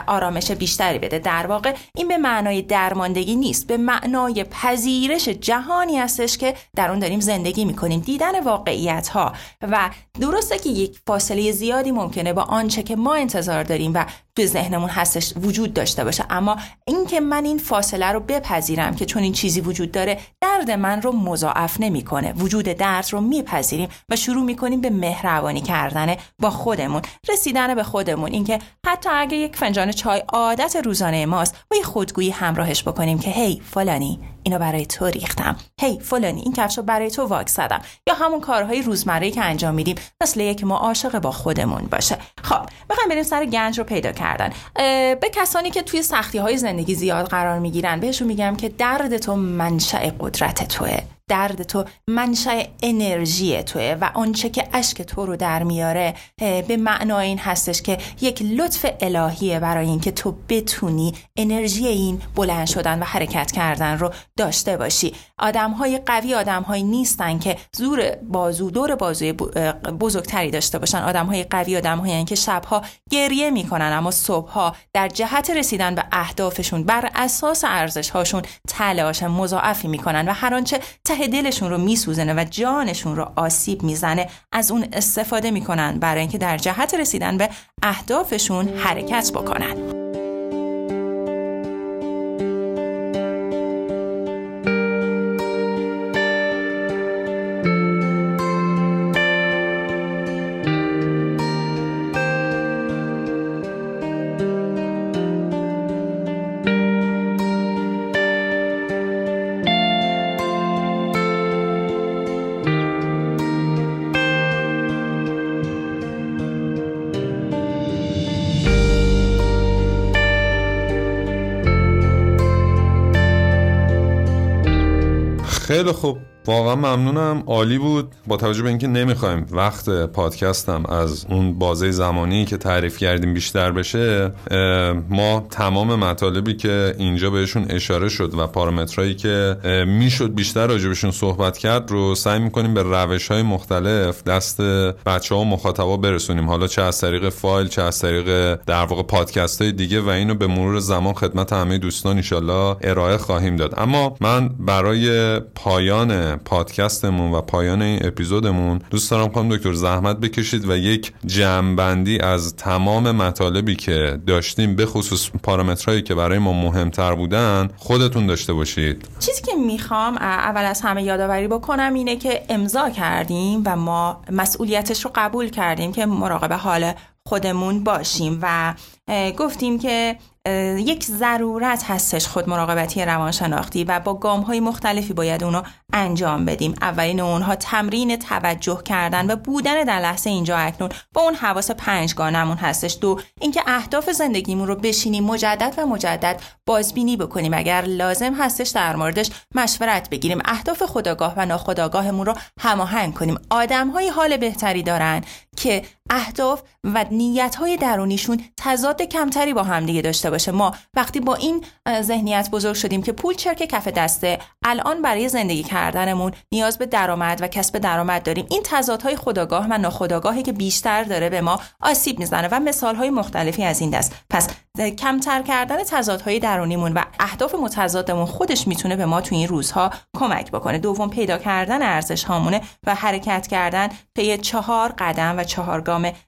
آرامش بیشتری بده. در واقع این به معنای درماندگی نیست به معنای پذیرش جهانی هستش که در اون داریم زندگی می‌کنیم. دیدن واقعیت ها و درسته که یک فاصله زیادی ممکنه با آنچه که ما انتظار داریم و تو ذهنمون هستش وجود داشته باشه. اما اینکه من این فاصله رو بپذیرم که چون این چیزی وجود داره درد من رو مضاعف نمی‌کنه. وجود درد رو میپذیریم و شروع می‌کنیم به مهربانی کردن با خودمون. رسیدن به خودمون اینکه حتی اگه یک فنجان چای عادت روزانه ماست با یه خودگویی همراهش بکنیم که هی فلانی اینو برای تو ریختم. هی فلانی این کفش برای تو واکس زدم. یا همون کارهای روزمره که انجام میدیم. مثل یک ما عاشق با خودمون باشه. خب بخوام بریم سر گنج رو پیدا کردن. به کسانی که توی سختی های زندگی زیاد قرار می‌گیرن بهشون میگم که درد تو منشأ قدرت توه. درد تو منشأ انرژی توه و آنچه که اشک تو رو در میاره به معنای این هستش که یک لطف الهیه برای اینکه تو بتونی انرژی این بلند شدن و حرکت کردن رو داشته باشی. آدم های قوی آدم های نیستن که زور بازو دور بازوی بزرگتری داشته باشن. آدم های قوی آدم هایی که شبها گریه می‌کنن اما صبحها در جهت رسیدن به اهدافشون بر اساس ارزش هاشون تلاش مضاعفی می‌کنن و هر آنچه ته دلشون رو میسوزنه و جانشون رو آسیب می‌زنه. از اون استفاده می‌کنن برای اینکه در جهت رسیدن به اهدافشون حرکت بکنن. خیلی خوب. واقعا ممنونم. عالی بود. با توجه به اینکه نمی‌خوایم وقت پادکستم از اون بازه زمانی که تعریف کردیم بیشتر بشه ما تمام مطالبی که اینجا بهشون اشاره شد و پارامترهایی که می‌شد بیشتر راجبشون صحبت کرد رو سعی می‌کنیم به روش های مختلف دست بچه ها و مخاطبا برسونیم. حالا چه از طریق فایل چه از طریق در واقع پادکست های دیگه و اینو به مرور زمان خدمت همه دوستان ایشالله ارائه خواهیم داد. اما من برای پایان پادکستمون و پایان این اپیزودمون. دوست دارم خانم دکتر زحمت بکشید و یک جمعبندی از تمام مطالبی که داشتیم به خصوص پارامترهایی که برای ما مهمتر بودن خودتون داشته باشید. چیزی که می‌خوام اول از همه یادآوری بکنم اینه که امضا کردیم و ما مسئولیتش رو قبول کردیم که مراقب حال خودمون باشیم و گفتیم که یک ضرورت هستش خود مراقبتی روانشناختی و با گام های مختلفی باید اونو انجام بدیم. اولین اونها تمرین توجه کردن و بودن در لحظه اینجا اکنون. با اون حواس پنجگانمون هستش. دو اینکه اهداف زندگیمون رو بشینیم مجدد و مجدد بازبینی بکنیم. اگر لازم هستش در موردش مشورت بگیریم. اهداف خداگاه و ناخداگاهمون رو هماهنگ کنیم. آدم های حال بهتری دارن که اهداف و نیت های درونیشون تضاد کمتری با همدیگه داشته باشه. ما وقتی با این ذهنیت بزرگ شدیم که پول چرک کف دسته الان برای زندگی کردنمون نیاز به درآمد و کسب درآمد داریم. این تضادهای خداگاه و ناخداگاهی که بیشتر داره به ما آسیب می‌زنه و مثالهای مختلفی از این دست. پس کمتر کردن تضادهای درونیمون و اهداف متضادمون خودش می‌تونه به ما تو این روزها کمک بکنه. دوم پیدا کردن ارزش هامونه و حرکت کردن طی چهار قدم و چهار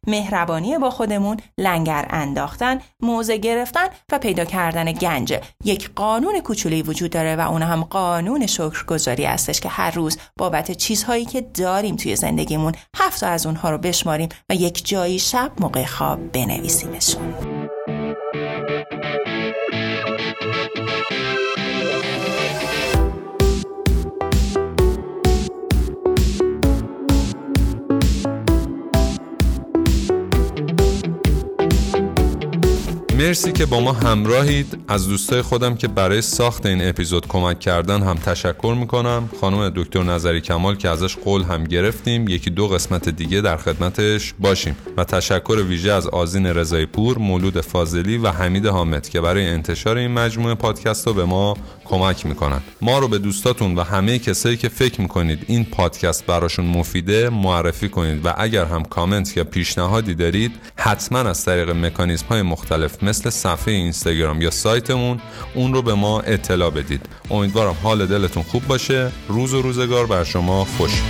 مهربانی با خودمون لنگر انداختن موزه گرفتن و پیدا کردن گنج. یک قانون کوچولی وجود داره و اون هم قانون شکرگزاری هستش که هر روز بابت چیزهایی که داریم توی زندگیمون هفت از اونها رو بشماریم و یک جایی شب موقع خواب بنویسیمشون. مرسی که با ما همراهید. از دوستای خودم که برای ساخت این اپیزود کمک کردن هم تشکر می‌کنم. خانم دکتر نظری کمال که ازش قول هم گرفتیم. یکی دو قسمت دیگه در خدمتش باشیم. و تشکر ویژه از آزین رضایی پور مولود فاضلی و حمید حامد که برای انتشار این مجموعه پادکست رو به ما کمک می‌کنن. ما رو به دوستاتون و همه کسایی که فکر می‌کنید این پادکست براشون مفیده معرفی کنید و اگر هم کامنت یا پیشنهادی دارید حتما از طریق مکانیزم های مختلف مثل صفحه اینستاگرام یا سایتمون اون رو به ما اطلاع بدید. امیدوارم حال دلتون خوب باشه. روز و روزگار بر شما خوش.